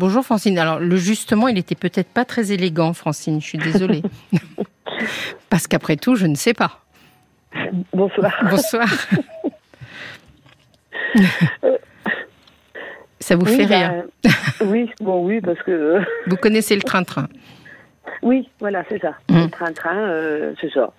Bonjour Francine. Alors le justement, il était peut-être pas très élégant, Francine. Je suis désolée. Parce qu'après tout, je ne sais pas. Bonsoir. Bonsoir. Ça vous Oui, fait bah, rire Oui, bon, oui, parce que. euh, Vous connaissez le train-train. Oui, voilà, c'est ça. Le train-train, euh, c'est ça.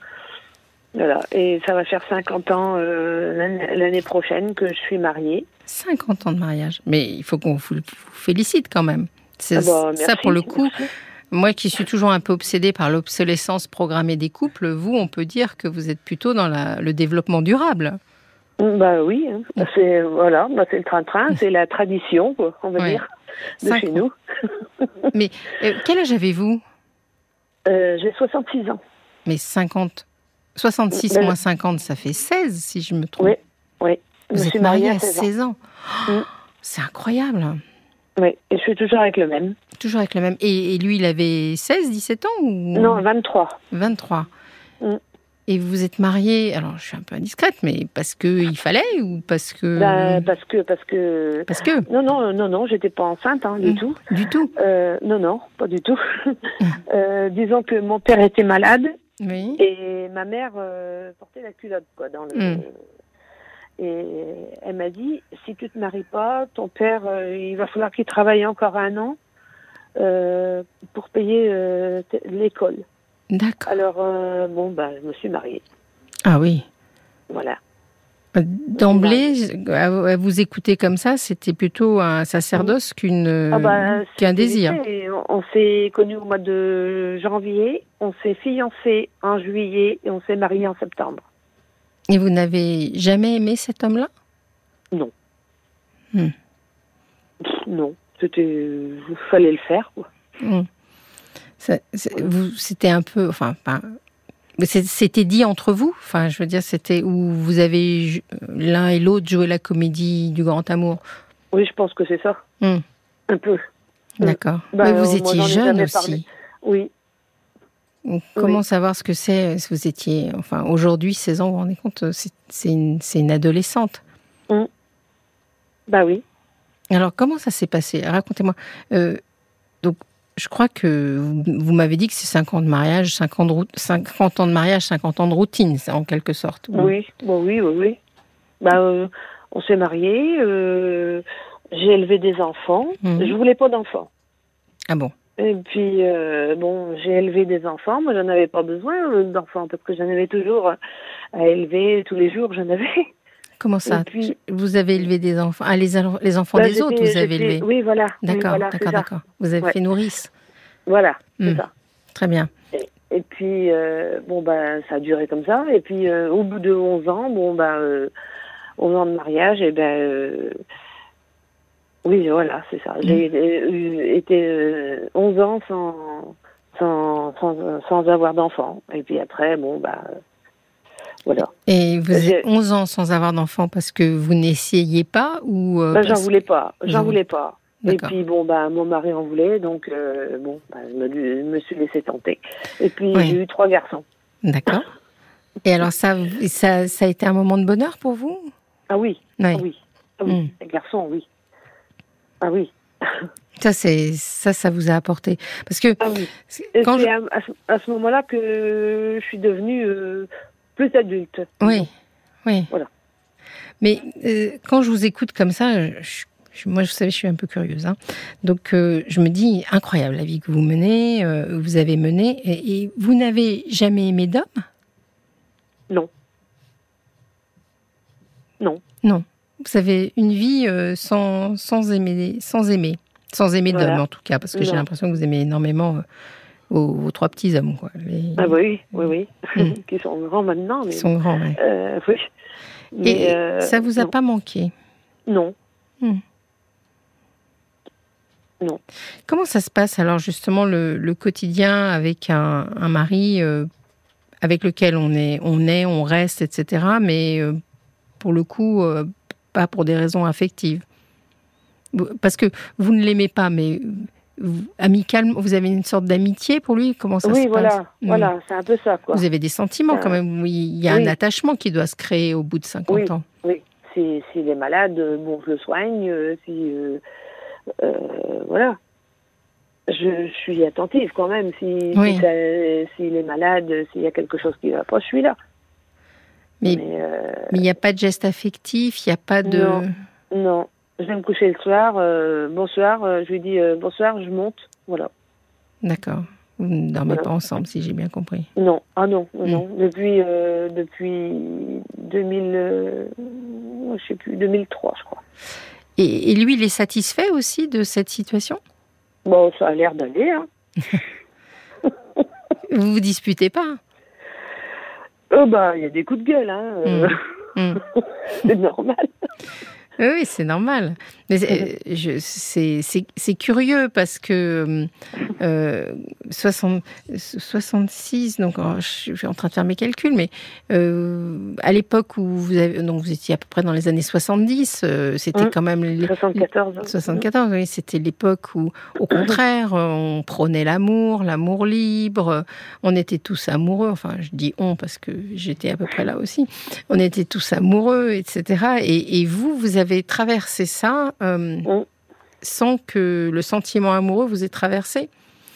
Voilà. Et ça va faire 50 ans euh, l'année prochaine que je suis mariée. 50 ans de mariage. Mais il faut qu'on vous, félicite quand même. C'est Ah bah, ça pour le coup. merci. Moi qui suis toujours un peu obsédée par l'obsolescence programmée des couples, vous, on peut dire que vous êtes plutôt dans la- le développement durable. Bah oui, hein. Bah, c'est voilà, bah, c'est le train-train, c'est la tradition, quoi, on va Ouais. dire, de Cinq chez nous. Mais euh, quel âge avez-vous? Euh, J'ai 66 ans. Mais 50. 66 Ben, moins 50, ça fait 16, si je me trompe. Oui, oui. Je Vous me êtes suis mariée mariée à 16 ans. Mm. C'est incroyable. Oui, et je suis toujours avec le même. Toujours avec le même. Et, et lui, il avait 16, 17 ans ou? Non, 23. 23. Mm. Et vous vous êtes mariée, alors je suis un peu indiscrète, mais parce qu'il fallait ou parce que. Bah, parce que, parce que. Parce que, Non, non, non, non, j'étais pas enceinte, hein, du Mm. tout. du tout? Euh, non, non, pas du tout. Euh, disons que mon père était malade Oui. et ma mère euh, portait la culotte, quoi, dans le. Mm. Et elle m'a dit, si tu te maries pas, ton père, euh, il va falloir qu'il travaille encore un an euh, pour payer euh, l'école. D'accord. Alors, bon, bah, je me suis mariée. Ah oui. Voilà. D'emblée, à vous écouter comme ça, c'était plutôt un sacerdoce qu'une Ah bah, qu'un désir. on s'est connus au mois de janvier, on s'est fiancés en juillet et on s'est mariés en septembre. Et vous n'avez jamais aimé cet homme-là? Pff, non, c'était, il fallait le faire. Quoi. Hmm. C'était un peu, enfin, c'était dit entre vous? Enfin, je veux dire, c'était où vous avez l'un et l'autre joué la comédie du grand amour? Oui, je pense que c'est ça, Hmm. un peu. D'accord. Bah, Mais euh, vous moi, étiez jeune aussi. parlé. Oui, Donc, Comment savoir ce que c'est si vous étiez, enfin, aujourd'hui, 16 ans, vous vous rendez compte, c'est c'est une, une adolescente. bah oui. Alors, comment ça s'est passé? Racontez-moi. Euh, donc, je crois que vous, vous m'avez dit que c'est 5 ans de mariage, 50, de route- 50 ans de mariage, 50 ans de routine, en quelque sorte. Oui, bon, oui, oui, oui. Bah, euh, on s'est mariés, euh, j'ai élevé des enfants. Mhm. Je voulais pas d'enfants. Ah bon? Et puis, euh, bon, j'ai élevé des enfants. Moi, j'en avais pas besoin euh, d'enfants parce que j'en avais toujours euh, à élever tous les jours. J'en avais. Comment ça? Puis- Vous avez élevé des enfants Ah, les, les enfants Bah, des autres, vous avez élevé Oui, voilà. Oui, D'accord, voilà, d'accord, d'accord. Vous avez Ouais. fait nourrice. Voilà, c'est Hmm. ça. Très bien. Et puis, euh, bon, bah, ça a duré comme ça. Et puis, euh, au bout de 11 ans, bon, bah, euh, 11 ans de mariage, et ben, oui, voilà, c'est ça. J'ai euh, eu- été euh, 11 ans sans, sans, sans, sans avoir d'enfant. Et puis après, bon, bah, euh, voilà. Et vous J'ai- avez 11 ans sans avoir d'enfant parce que vous n'essayiez pas ou euh, Bah, j'en voulais pas. Vous J'en voulais pas. Et puis bon bah mon mari en voulait donc euh, bon bah, je me, je me suis laissé tenter et puis Oui. j'ai eu trois garçons D'accord. Et alors, ça, ça, ça a été un moment de bonheur pour vous? Ah oui Oui. ah oui ah oui Mm. les garçons oui ah oui Ça, c'est ça, ça vous a apporté. Parce que ah oui Et quand c'est je... à, ce, à ce moment-là que je suis devenue euh, plus adulte Oui, oui. Voilà. Mais euh, quand je vous écoute comme ça, je- je- moi, vous savez, je suis un peu curieuse. hein. Donc, euh, je me dis, incroyable la vie que vous menez, vous avez menée, et, et vous n'avez jamais aimé d'homme non non Non. Vous avez une vie euh, sans, sans aimer, sans aimer, sans aimer d'homme Voilà. en tout cas, parce que j'ai Non. l'impression que vous aimez énormément euh, vos, trois petits hommes, quoi. Les- ah oui oui oui Mm. qui sont grands maintenant mais Ils sont grands, ouais. euh, oui mais Et euh, ça vous a non. pas manqué? Non Comment ça se passe alors justement le, le quotidien avec un, un mari euh, avec lequel on est, on est, on reste, etc. Mais pour le coup, pas pour des raisons affectives. Parce que vous ne l'aimez pas, mais vous, amicalement, vous avez une sorte d'amitié pour lui? Comment ça oui se voilà passe? Mm. voilà c'est un peu ça quoi Vous avez des sentiments quand Euh, même. Oui, il y a oui. un attachement qui doit se créer au bout de 50 Oui. ans. Oui, si- s'il est malade, euh, bon, je le soigne. euh, si, euh, euh, voilà. je, suis attentive quand même. Si, s'il est malade, s'il y a quelque chose qui va pas, je suis là. Mais il n'y a pas de geste affectif, il n'y a pas de. Non, non. Je vais me coucher le soir. bonsoir. je lui dis bonsoir, je monte. Voilà. D'accord. Vous ne dormez pas ensemble, si j'ai bien compris. Non, ah non, non. Hmm. Depuis, euh, depuis 2000, euh, je sais plus, 2003, je crois. Et, lui, il est satisfait aussi de cette situation? Bon, ça a l'air d'aller. Hein. vous vous disputez pas Oh bah, il y a des coups de gueule, hein. Hmm. Hmm. C'est normal. Oui, c'est normal. Mais euh, c'est curieux parce que euh, 60, 66, donc oh, je suis en train de faire mes calculs, mais euh, à l'époque où vous, avez, donc vous étiez à peu près dans les années 70, euh, c'était quand même... 74. 74, oui, c'était l'époque où, au contraire, on prônait l'amour, l'amour libre, on était tous amoureux, enfin je dis on parce que j'étais à peu près là aussi, on était tous amoureux, etc. Et, et vous, vous avez traversé ça euh, sans que le sentiment amoureux vous ait traversé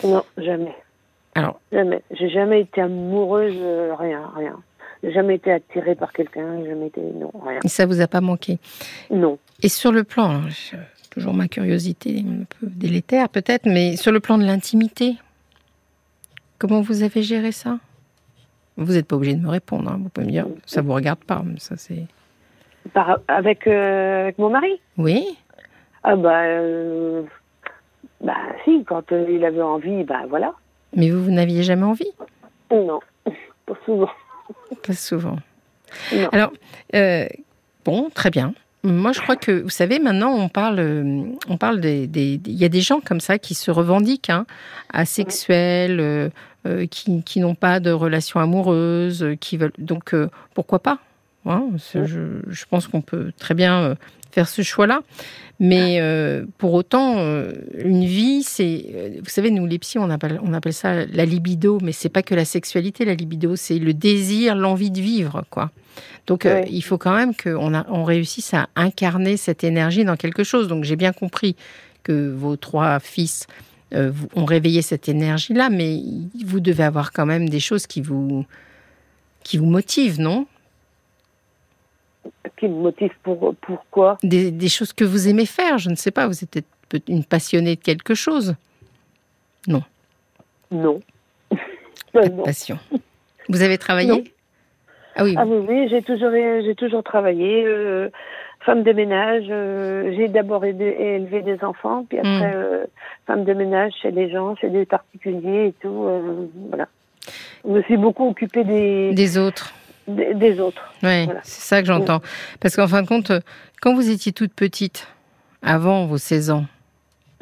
Non, jamais. Alors Jamais. J'ai jamais été amoureuse, euh, rien, rien. J'ai jamais été attirée par quelqu'un, jamais été. Non, rien. Et ça vous a pas manqué Non. Et sur le plan, toujours ma curiosité un peu délétère peut-être, mais sur le plan de l'intimité, comment vous avez géré ça? Vous n'êtes pas obligé de me répondre, hein. vous pouvez me dire, ça vous regarde pas, ça c'est. avec, euh, avec mon mari? Oui. Ah bah, euh, bah si, quand euh, il avait envie, bah voilà. Mais vous, vous n'aviez jamais envie? Non, pas souvent. Pas souvent. Alors, euh, bon, très bien. Moi, je crois que, vous savez, maintenant, on parle, on parle des, il y a des gens comme ça qui se revendiquent hein, asexuels, qui, qui n'ont pas de relation amoureuse, qui veulent. Donc, pourquoi pas? Hein, je, je, pense qu'on peut très bien faire ce choix-là. Mais euh, pour autant, euh, une vie, c'est, euh, vous savez, nous les psys, on appelle, on appelle ça la libido, mais c'est pas que la sexualité, la libido, c'est le désir, l'envie de vivre, quoi. Donc, il faut quand même qu'on on réussisse à incarner cette énergie dans quelque chose. Donc, j'ai bien compris que vos trois fils ont réveillé cette énergie-là, mais vous devez avoir quand même des choses qui vous, qui vous motivent, non? Qui me motive pour pourquoi des, des, choses que vous aimez faire, je ne sais pas. Vous êtes peut-être une passionnée de quelque chose Non. Non. Pas de passion. Vous avez travaillé? Ah oui. Ah oui, j'ai toujours, j'ai toujours travaillé. Euh, femme de ménage. Euh, j'ai d'abord élevé des enfants, puis après hmm. euh, femme de ménage chez les gens, chez des particuliers et tout. voilà. Je me suis beaucoup occupée des des autres des, autres. Oui, c'est ça que j'entends. Parce qu'en fin de compte, quand vous étiez toute petite, avant vos 16 ans,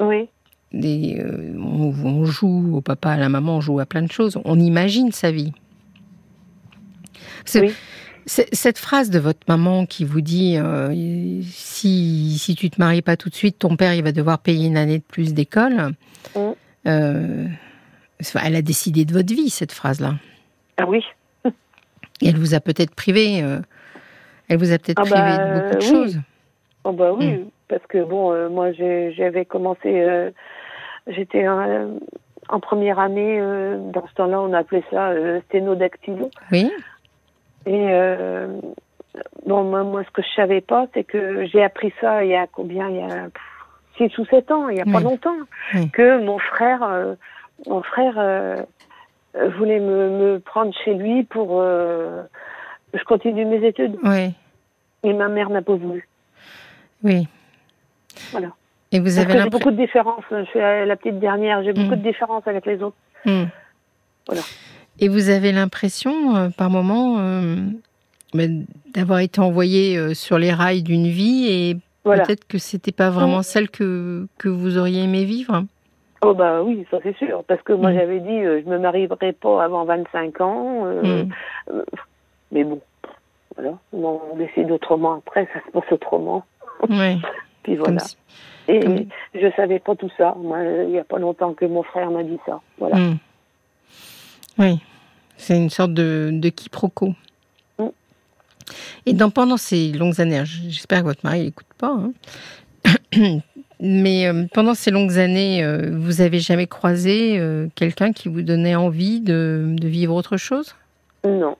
oui. Euh, on, joue au papa, à la maman, on joue à plein de choses. On imagine sa vie. Oui. Cette phrase de votre maman qui vous dit euh, si, si tu te maries pas tout de suite, ton père il va devoir payer une année de plus d'école. Mm. Euh, elle a décidé de votre vie cette phrase là. Ah oui. Et elle vous a peut-être privé. Euh, elle vous a peut-être ah privé de bah, beaucoup de choses. Oh bah oui, hmm. parce que bon, euh, moi j'avais commencé, euh, j'étais en première année, dans ce temps-là on appelait ça sténodactylo. Oui. Et bon, moi, ce que je savais pas, c'est que j'ai appris ça il y a combien Il y a 6 ou 7 ans, il y a pas longtemps, que mon frère, mon frère voulait me, me, prendre chez lui pour euh, je continue mes études. Oui. Et ma mère n'a pas voulu. Oui. Voilà. Et vous avez j'ai beaucoup de différences. Je suis la petite dernière. J'ai beaucoup mm. de différences avec les autres. Mm. Voilà. Et vous avez l'impression, euh, par moment, d'avoir été envoyé sur les rails d'une vie et peut-être que c'était pas vraiment mm. celle que, que vous auriez aimé vivre? Oh bah oui, ça c'est sûr, parce que moi mm. j'avais dit euh, je me marierai pas avant 25 ans, euh, mm. euh, mais bon, voilà, on décide autrement après, ça se passe autrement. Oui. Puis voilà. Et je savais pas tout ça. Moi, il n'y a pas longtemps que mon frère m'a dit ça. Voilà. Mm. Oui, c'est une sorte de, de quiproquo. Et dans, pendant ces longues années, j'espère que votre mari n'écoute pas, hein, Mais euh, pendant ces longues années, euh, vous avez jamais croisé euh, quelqu'un qui vous donnait envie de, de vivre autre chose? Non.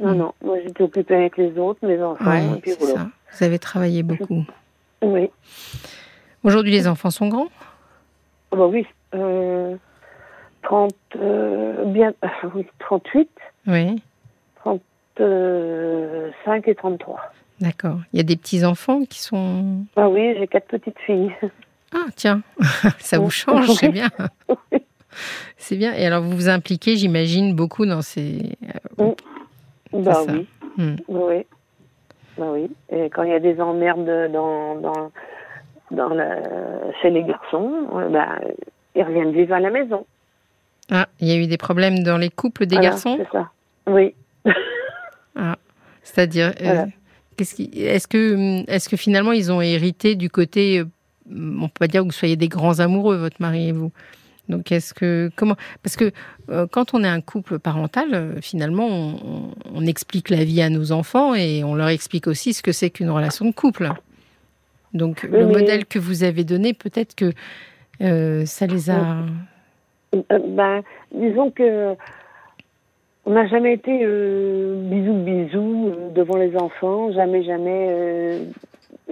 Non, non. Moi, j'étais occupée avec les autres, mes enfants. Oui, et puis ça. Vous avez travaillé beaucoup. Oui. Aujourd'hui, les enfants sont grands? Ah bah oui. Euh, 30, euh, bien, oui, 38, Oui, 35 et 33. D'accord. Il y a des petits-enfants qui sont... Ah oui, j'ai quatre petites filles. Ah, tiens, ça vous Oui. change, c'est bien. C'est bien. Et alors, vous vous impliquez, j'imagine, beaucoup dans ces... bah ça. oui. Hmm. Oui. Bah oui. Et quand il y a des emmerdes dans, dans, dans la, chez les garçons, euh, bah, ils reviennent vivre à la maison. Ah, il y a eu des problèmes dans les couples des Voilà, garçons? C'est ça. Oui. Ah, c'est-à-dire, euh. Qu'est-ce qui, est-ce que, est-ce que finalement ils ont hérité du côté, euh, on peut pas dire que vous soyez des grands amoureux, votre mari et vous. Donc, est-ce que comment Parce que euh, quand on est un couple parental, euh, finalement, on, explique la vie à nos enfants et on leur explique aussi ce que c'est qu'une relation de couple. Donc, le mais- modèle que vous avez donné, peut-être que euh, ça les a. Ben, disons que on n'a jamais été euh, bisous bisous euh, devant les enfants, jamais jamais euh,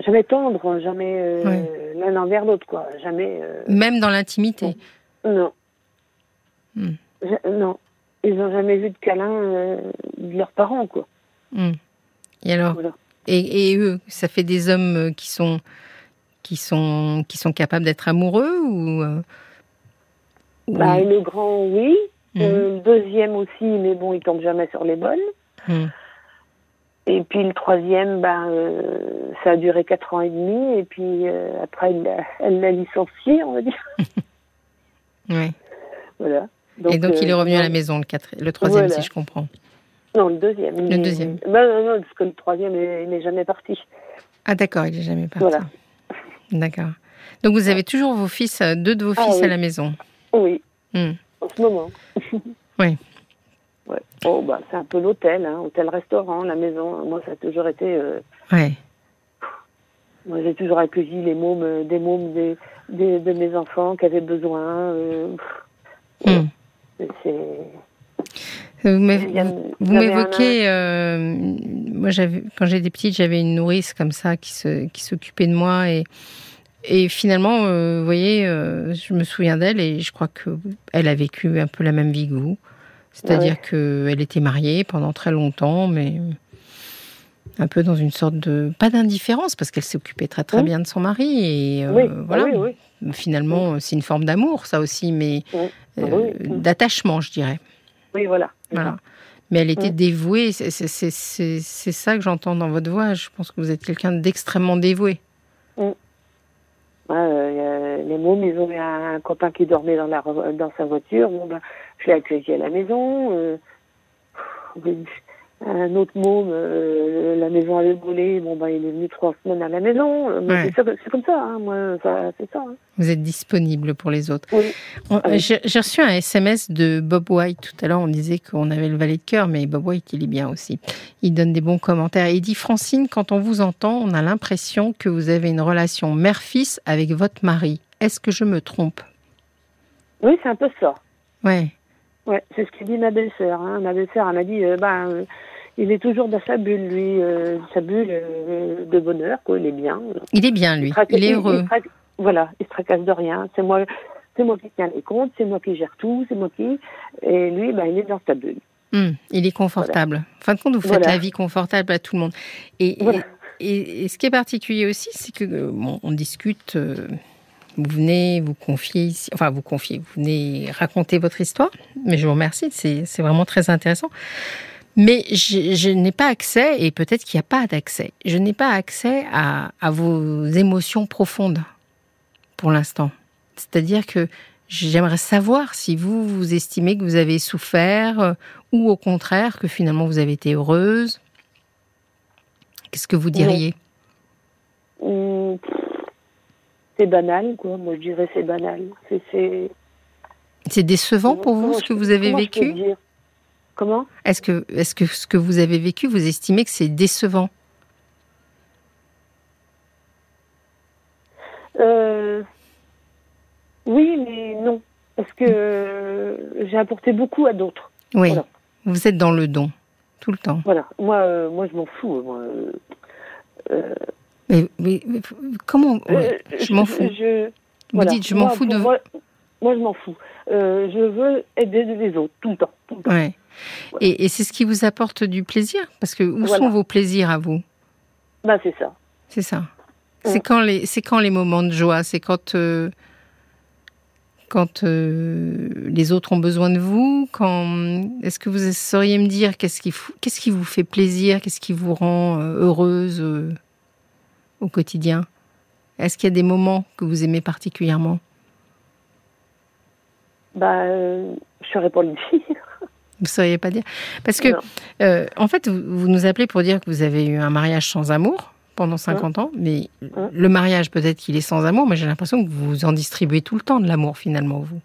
jamais tendre, jamais euh, Ouais. l'un envers l'autre quoi, jamais Même dans l'intimité. non. Hmm. Non, ils n'ont jamais vu de câlin de leurs parents quoi. Hmm. Et alors Voilà. Et, et eux, ça fait des hommes qui sont qui sont qui sont capables d'être amoureux ou, ou- Bah, le grand oui, Mhm. Euh, le deuxième aussi, mais bon il tombe jamais sur les bonnes. Mhm. Et puis le troisième, ben, euh, ça a duré quatre ans et demi, et puis euh, après elle l'a- licencié, on va dire. Ouais. Voilà. et donc il est euh, revenu à la maison le quatre, le troisième Voilà. si je comprends. Non, le deuxième. Le Il- deuxième. Ben, non, non, parce que le troisième, il n'est jamais parti. Ah d'accord, il est jamais parti. Voilà. D'accord. Donc vous avez toujours vos fils, deux de vos Ah, fils à oui. la maison. Oui, Hmm. En ce moment. Oui. Ouais. Oh, bah, c'est un peu l'hôtel, hein, hôtel-restaurant, la maison. Moi, ça a toujours été. euh, Ouais. moi, j'ai toujours accueilli les mômes, euh, des mômes des, des- de mes enfants qui avaient besoin. euh, Hmm. Vous m'évoquez, euh, moi quand j'étais petite, j'avais une nourrice comme ça qui se, qui s'occupait de moi et, et finalement, euh, vous voyez, euh, je me souviens d'elle et je crois que elle a vécu un peu la même vie que vous. C'est-à-dire qu'elle était mariée pendant très longtemps, mais un peu dans une sorte de, pas d'indifférence parce qu'elle s'occupait très très Oui. bien de son mari et euh, Oui, voilà. oui, oui. Finalement, c'est une forme d'amour, ça aussi, mais Oui. Euh, oui. d'attachement, je dirais. Oui, voilà. Voilà. Mais elle était dévouée. C'est ça que j'entends dans votre voix. Je pense que vous êtes quelqu'un d'extrêmement dévoué. Ouais, euh, les mômes, ils ont un, un copain qui dormait dans, la, dans sa voiture. Bon, ben, je l'ai accueilli à la maison. Euh, un autre môme, euh, la maison avait brûlé. Bon, ben, il est venu trois semaines à la maison. Euh, Ouais. C'est comme ça, hein, moi, ça, c'est ça. hein. Vous êtes disponible pour les autres. Oui. Oui. J'ai reçu un SMS de Bob White tout à l'heure. On disait qu'on avait le valet de cœur, mais Bob White, il est bien aussi. Il donne des bons commentaires. Il dit Francine, quand on vous entend, on a l'impression que vous avez une relation mère-fils avec votre mari. Est-ce que je me trompe? Oui, c'est un peu ça. Ouais. Ouais, c'est ce que dit ma belle-sœur. Hein. Ma belle-sœur, elle m'a dit, euh, ben, euh, il est toujours dans sa bulle, lui, euh, sa bulle euh, de bonheur, quoi. Il est bien. Il est bien, lui. Il est heureux. il voilà, il se tracasse de rien. C'est moi, c'est moi qui tiens les comptes, c'est moi qui gère tout, c'est moi qui. Et lui, ben, il est dans sa bulle. Hum, il est confortable. En fin de compte, vous faites Voilà. la vie confortable à tout le monde. Et, Voilà. et, ce qui est particulier aussi, c'est que euh, bon, on discute. euh, vous venez vous confier ici, enfin vous confier, vous venez raconter votre histoire. Mais je vous remercie, c'est vraiment très intéressant. Mais je, je n'ai pas accès, et peut-être qu'il n'y a pas d'accès. Je n'ai pas accès à, à vos émotions profondes pour l'instant. C'est-à-dire que j'aimerais savoir si vous, vous estimez que vous avez souffert euh, ou au contraire que finalement vous avez été heureuse. Qu'est-ce que vous diriez? C'est banal, quoi. Moi, je dirais c'est banal. C'est, décevant pour vous ce que vous avez comment je peux vécu? dire? Comment? Est-ce que, est que ce que vous avez vécu, vous estimez que c'est décevant? Euh, Oui, mais non. Parce que j'ai apporté beaucoup à d'autres. Oui. Vous êtes dans le don, tout le temps. Voilà. Moi, euh, moi je m'en fous. Moi, euh, mais, comment Je m'en fous. Je, vous dites, je m'en fous de moi, moi, je m'en fous. je veux aider les autres, tout le temps. Ouais. Et, c'est ce qui vous apporte du plaisir Parce que où sont vos plaisirs à vous? Bah, c'est ça. C'est ça. C'est quand les, c'est quand les moments de joie C'est quand, euh, quand euh, les autres ont besoin de vous Quand est-ce que vous sauriez me dire qu'est-ce qui, qu'est-ce qui vous fait plaisir Qu'est-ce qui vous rend euh, heureuse au quotidien? Est-ce qu'il y a des moments que vous aimez particulièrement? Bah, je saurais pas le dire. Vous ne sauriez pas dire Parce que, en fait, vous, nous appelez pour dire que vous avez eu un mariage sans amour pendant 50 ans, mais le mariage, peut-être qu'il est sans amour, mais j'ai l'impression que vous en distribuez tout le temps de l'amour, finalement, vous.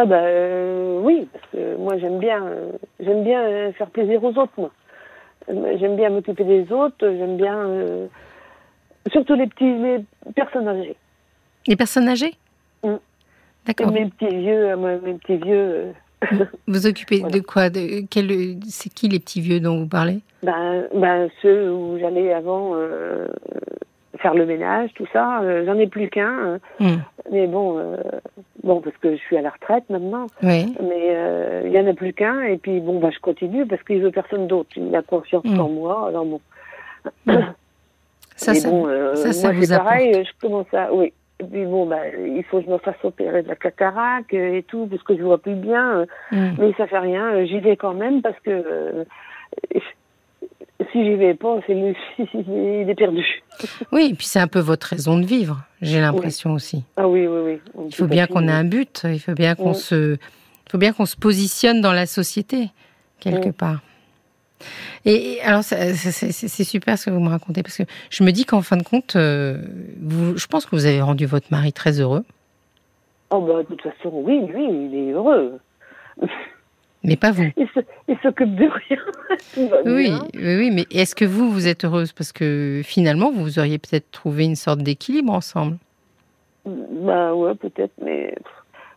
Ah bah euh, oui, parce que moi j'aime bien, euh, j'aime bien euh, faire plaisir aux autres, moi. J'aime bien m'occuper des autres, j'aime bien, surtout les petits, les personnes âgées. Les personnes âgées? Mmh. D'accord. Mes petits vieux, mes petits vieux, vous occupez de quoi de, quel, C'est qui les petits vieux dont vous parlez? Ben, ben, Ceux où j'allais avant euh, faire le ménage, tout ça. Euh, j'en ai plus qu'un. Hein. Hmm. Mais bon, euh, bon, parce que je suis à la retraite maintenant. Oui. Mais il n'y en a plus qu'un. Et puis, bon, ben, je continue parce qu'il veut personne d'autre. Il a confiance hmm. en moi. Alors bon. Hmm. Ça, ça, bon, ça, ça, moi, c'est pareil. Je commence à. Oui. Et puis bon, bah, il faut que je me fasse opérer de la cataracte et tout, parce que je vois plus bien. Mm. Mais ça fait rien, j'y vais quand même parce que euh, si j'y vais pas, c'est lui, il est perdu. Oui, et puis c'est un peu votre raison de vivre, j'ai l'impression aussi. Ah oui, oui, oui. il faut bien qu'on ait un but, il faut bien qu'on se, il faut bien qu'on se positionne dans la société quelque part. Et alors, c'est super ce que vous me racontez, parce que je me dis qu'en fin de compte, euh, vous, je pense que vous avez rendu votre mari très heureux. Oh, bah, de toute façon, oui, lui, il est heureux. Mais pas vous. Il s'occupe de rien. oui, oui, mais est-ce que vous, vous êtes heureuse? Parce que finalement, vous auriez peut-être trouvé une sorte d'équilibre ensemble. Bah ouais, peut-être, mais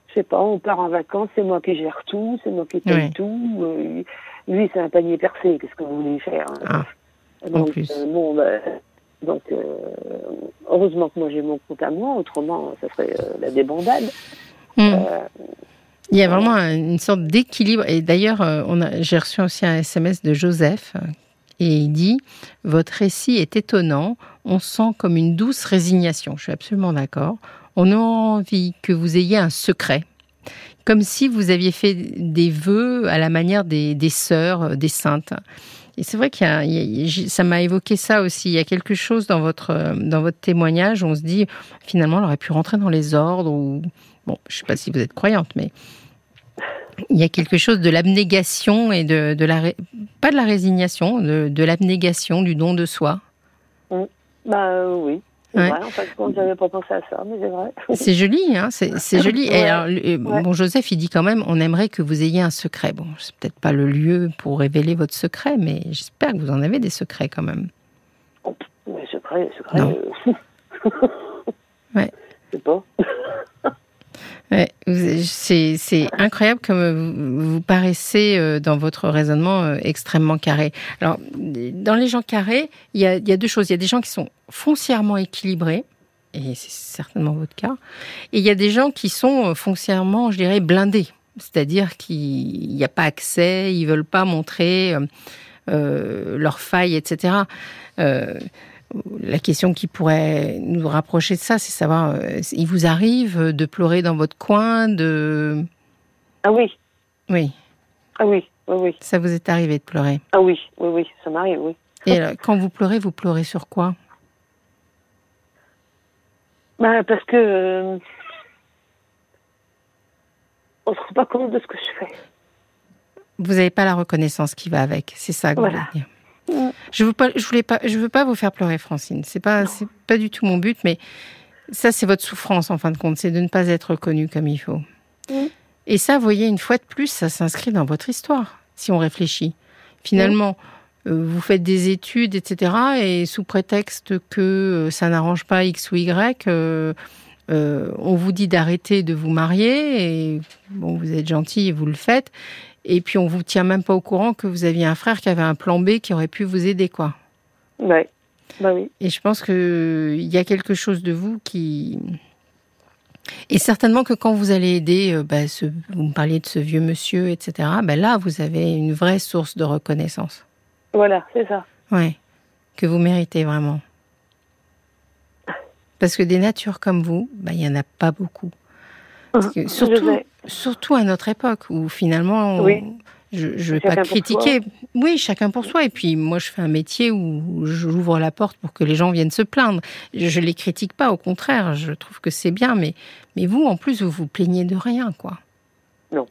je sais pas, on part en vacances, c'est moi qui gère tout, c'est moi qui paye tout. Euh, lui, c'est un panier percé, qu'est-ce que vous voulez faire hein ah, donc, en plus. Euh, bon, bah, donc, euh, heureusement que moi j'ai mon compte à moi, autrement, ça serait la débandade. Hmm. il y a vraiment une sorte d'équilibre. Et d'ailleurs, j'ai reçu aussi un SMS de Joseph et il dit Votre récit est étonnant. On sent comme une douce résignation. Je suis absolument d'accord on a envie que vous ayez un secret, comme si vous aviez fait des vœux à la manière des, sœurs, euh, des saintes. Et c'est vrai a, ça m'a évoqué ça aussi. Il y a quelque chose dans votre, euh, dans votre témoignage où on se dit, finalement, elle aurait pu rentrer dans les ordres ou, bon, je ne sais pas si vous êtes croyante, mais il y a quelque chose de l'abnégation et de, la, pas de la résignation, de, l'abnégation, du don de soi. Mmh. Bah euh, oui. Ouais. Vrai, en fait, j'avais pas pensé à ça, mais c'est vrai. C'est joli, hein, c'est joli. Et alors, bon, Joseph, il dit quand même, on aimerait que vous ayez un secret. Bon, c'est peut-être pas le lieu pour révéler votre secret, mais j'espère que vous en avez des secrets quand même. Mais secret, secret. Non. Euh... ouais. C'est pas. c'est incroyable comme vous, paraissez euh, dans votre raisonnement euh, extrêmement carré. Alors, dans les gens carrés, il y a, deux choses. Il y a des gens qui sont foncièrement équilibrés, et c'est certainement votre cas, et il y a des gens qui sont euh, foncièrement, je dirais, blindés. C'est-à-dire qu'il n'y a pas accès, ils veulent pas montrer leurs failles, etc la question qui pourrait nous rapprocher de ça, c'est savoir, euh, il vous arrive de pleurer dans votre coin, de... Ah oui. Oui. Ah oui, oui, oui. Ça vous est arrivé de pleurer? Ah oui, oui, oui, ça m'arrive, oui. Et quand vous pleurez, vous pleurez sur quoi? Bah, Parce que... Euh, on ne se rend pas compte de ce que je fais. Vous n'avez pas la reconnaissance qui va avec, c'est ça que vous voulez dire je veux pas, je voulais pas, je veux pas vous faire pleurer, Francine. C'est pas, c'est pas du tout mon but, mais ça, c'est votre souffrance en fin de compte, c'est de ne pas être reconnue comme il faut. Et ça, vous voyez, une fois de plus, ça s'inscrit dans votre histoire, si on réfléchit. Finalement, vous faites des études, etc. Et sous prétexte que ça n'arrange pas X ou Y, on vous dit d'arrêter de vous marier. Et bon, vous êtes gentil et vous le faites. Et puis on vous tient même pas au courant que vous aviez un frère qui avait un plan B qui aurait pu vous aider, quoi. Ouais. Bah oui. Et je pense que il y a quelque chose de vous qui et certainement que quand vous allez aider, euh, bah, ce, vous me parliez de ce vieux monsieur, etc. Bah là, vous avez une vraie source de reconnaissance. Voilà, c'est ça. Ouais, que vous méritez vraiment. Parce que des natures comme vous, bah, il n'y en a pas beaucoup. surtout, surtout à notre époque où finalement, je ne vais pas critiquer. Oui, chacun pour soi. Et puis moi, je fais un métier où j'ouvre la porte pour que les gens viennent se plaindre. Je ne les critique pas, au contraire, je trouve que c'est bien. Mais, mais vous, en plus, vous vous plaignez de rien, quoi. Non.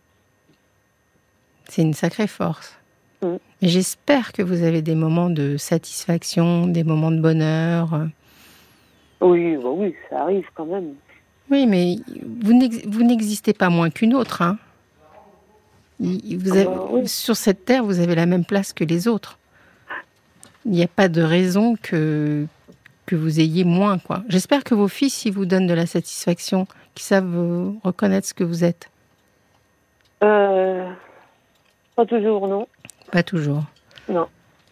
C'est une sacrée force. Mm. J'espère que vous avez des moments de satisfaction, des moments de bonheur. Oui, bah oui, ça arrive quand même. Oui, mais vous n'existez pas moins qu'une autre. Hein. Vous avez, ah bah Sur cette terre, vous avez la même place que les autres. Il n'y a pas de raison que, que vous ayez moins. quoi. J'espère que vos fils, ils vous donnent de la satisfaction, qu'ils savent reconnaître ce que vous êtes. Euh, pas toujours, non. Pas toujours. Non.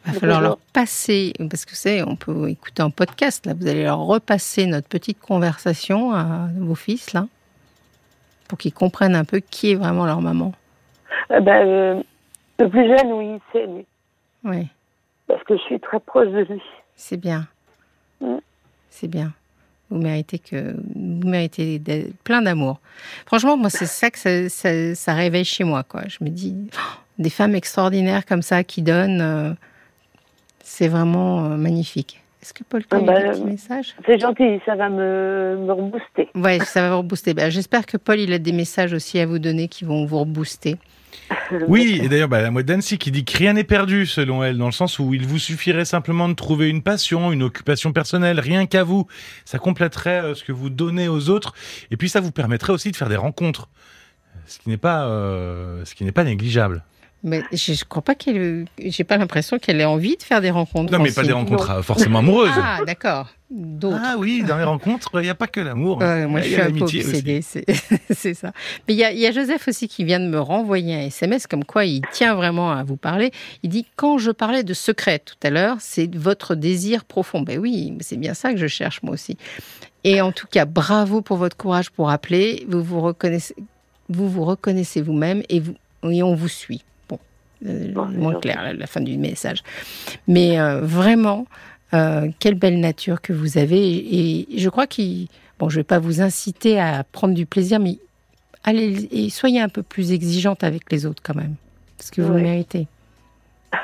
Il va falloir leur passer, parce que c'est, on peut écouter en podcast, là, vous allez leur repasser notre petite conversation à vos fils, là, pour qu'ils comprennent un peu qui est vraiment leur maman. Eh ben, euh, le plus jeune, oui, c'est lui. Oui. Parce que je suis très proche de lui. C'est bien. Mm. C'est bien. Vous méritez que vous méritez plein d'amour. Franchement, moi, c'est ça que ça, ça, réveille chez moi, quoi. Je me dis, oh, des femmes extraordinaires comme ça qui donnent. Euh, c'est vraiment euh, magnifique. Est-ce que Paul a ah bah, un petit message C'est gentil, ça va me, me rebooster. Oui, ça va vous rebooster. Bah, j'espère que Paul, il a des messages aussi à vous donner qui vont vous rebooster. Oui, et d'ailleurs, bah, la mode d'Annecy qui dit que rien n'est perdu, selon elle, dans le sens où il vous suffirait simplement de trouver une passion, une occupation personnelle, rien qu'à vous. Ça compléterait euh, ce que vous donnez aux autres, et puis ça vous permettrait aussi de faire des rencontres, ce qui n'est pas, euh, ce qui n'est pas négligeable. Mais je ne crois pas qu'elle. J'ai pas l'impression qu'elle ait envie de faire des rencontres. Non, mais pas des rencontres euh, forcément amoureuses. ah, d'accord. D'autres. Ah oui, dans les rencontres, il n'y a pas que l'amour. moi, je suis un peu obsédée, c'est ça. Mais il y, y, a Joseph aussi qui vient de me renvoyer un SMS comme quoi il tient vraiment à vous parler. Il dit Quand je parlais de secret tout à l'heure, c'est votre désir profond. Ben oui, c'est bien ça que je cherche moi aussi. Et en tout cas, bravo pour votre courage pour appeler. Vous vous reconnaissez, vous, vous reconnaissez vous-même et, vous, et on vous suit. Euh, moins clair la, fin du message. Mais euh, vraiment, euh, quelle belle nature que vous avez. Et, je crois qu'il. Bon, je ne vais pas vous inciter à prendre du plaisir, mais allez et soyez un peu plus exigeante avec les autres quand même. Parce que vous le méritez.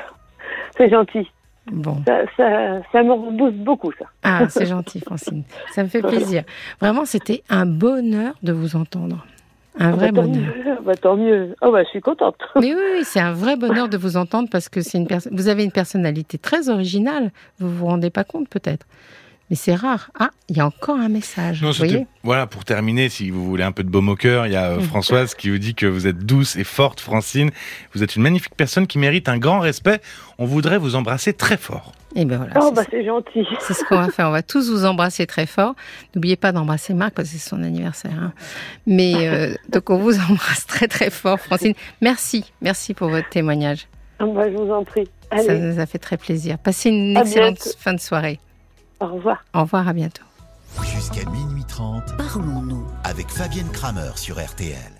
C'est gentil. Bon. Ça, ça, ça, me rebooste beaucoup, ça. Ah, c'est gentil, Francine. Ça me fait plaisir. Vraiment, c'était un bonheur de vous entendre. Un vrai bah, bonheur. Bah, tant mieux. Oh, bah, je suis contente. Mais oui, oui c'est un vrai bonheur de vous entendre parce que c'est une vous avez une personnalité très originale. Vous vous rendez pas compte peut-être. Mais c'est rare. Ah, il y a encore un message. vous voyez? voilà, pour terminer, si vous voulez un peu de baume au cœur, il y a euh, Françoise qui vous dit que vous êtes douce et forte, Francine. Vous êtes une magnifique personne qui mérite un grand respect. On voudrait vous embrasser très fort. Et eh ben voilà. Oh, bah c'est gentil. C'est ce qu'on va faire. On va tous vous embrasser très fort. N'oubliez pas d'embrasser Marc parce que c'est son anniversaire. Hein. Mais euh, donc on vous embrasse très très fort, Francine. Merci, merci pour votre témoignage. Oh, bah, je vous en prie. Ça nous a fait très plaisir. Passez une excellente fin de soirée. Au revoir. Au revoir, à bientôt. Jusqu'à minuit 30, parlons-nous avec Fabienne Kramer sur RTL.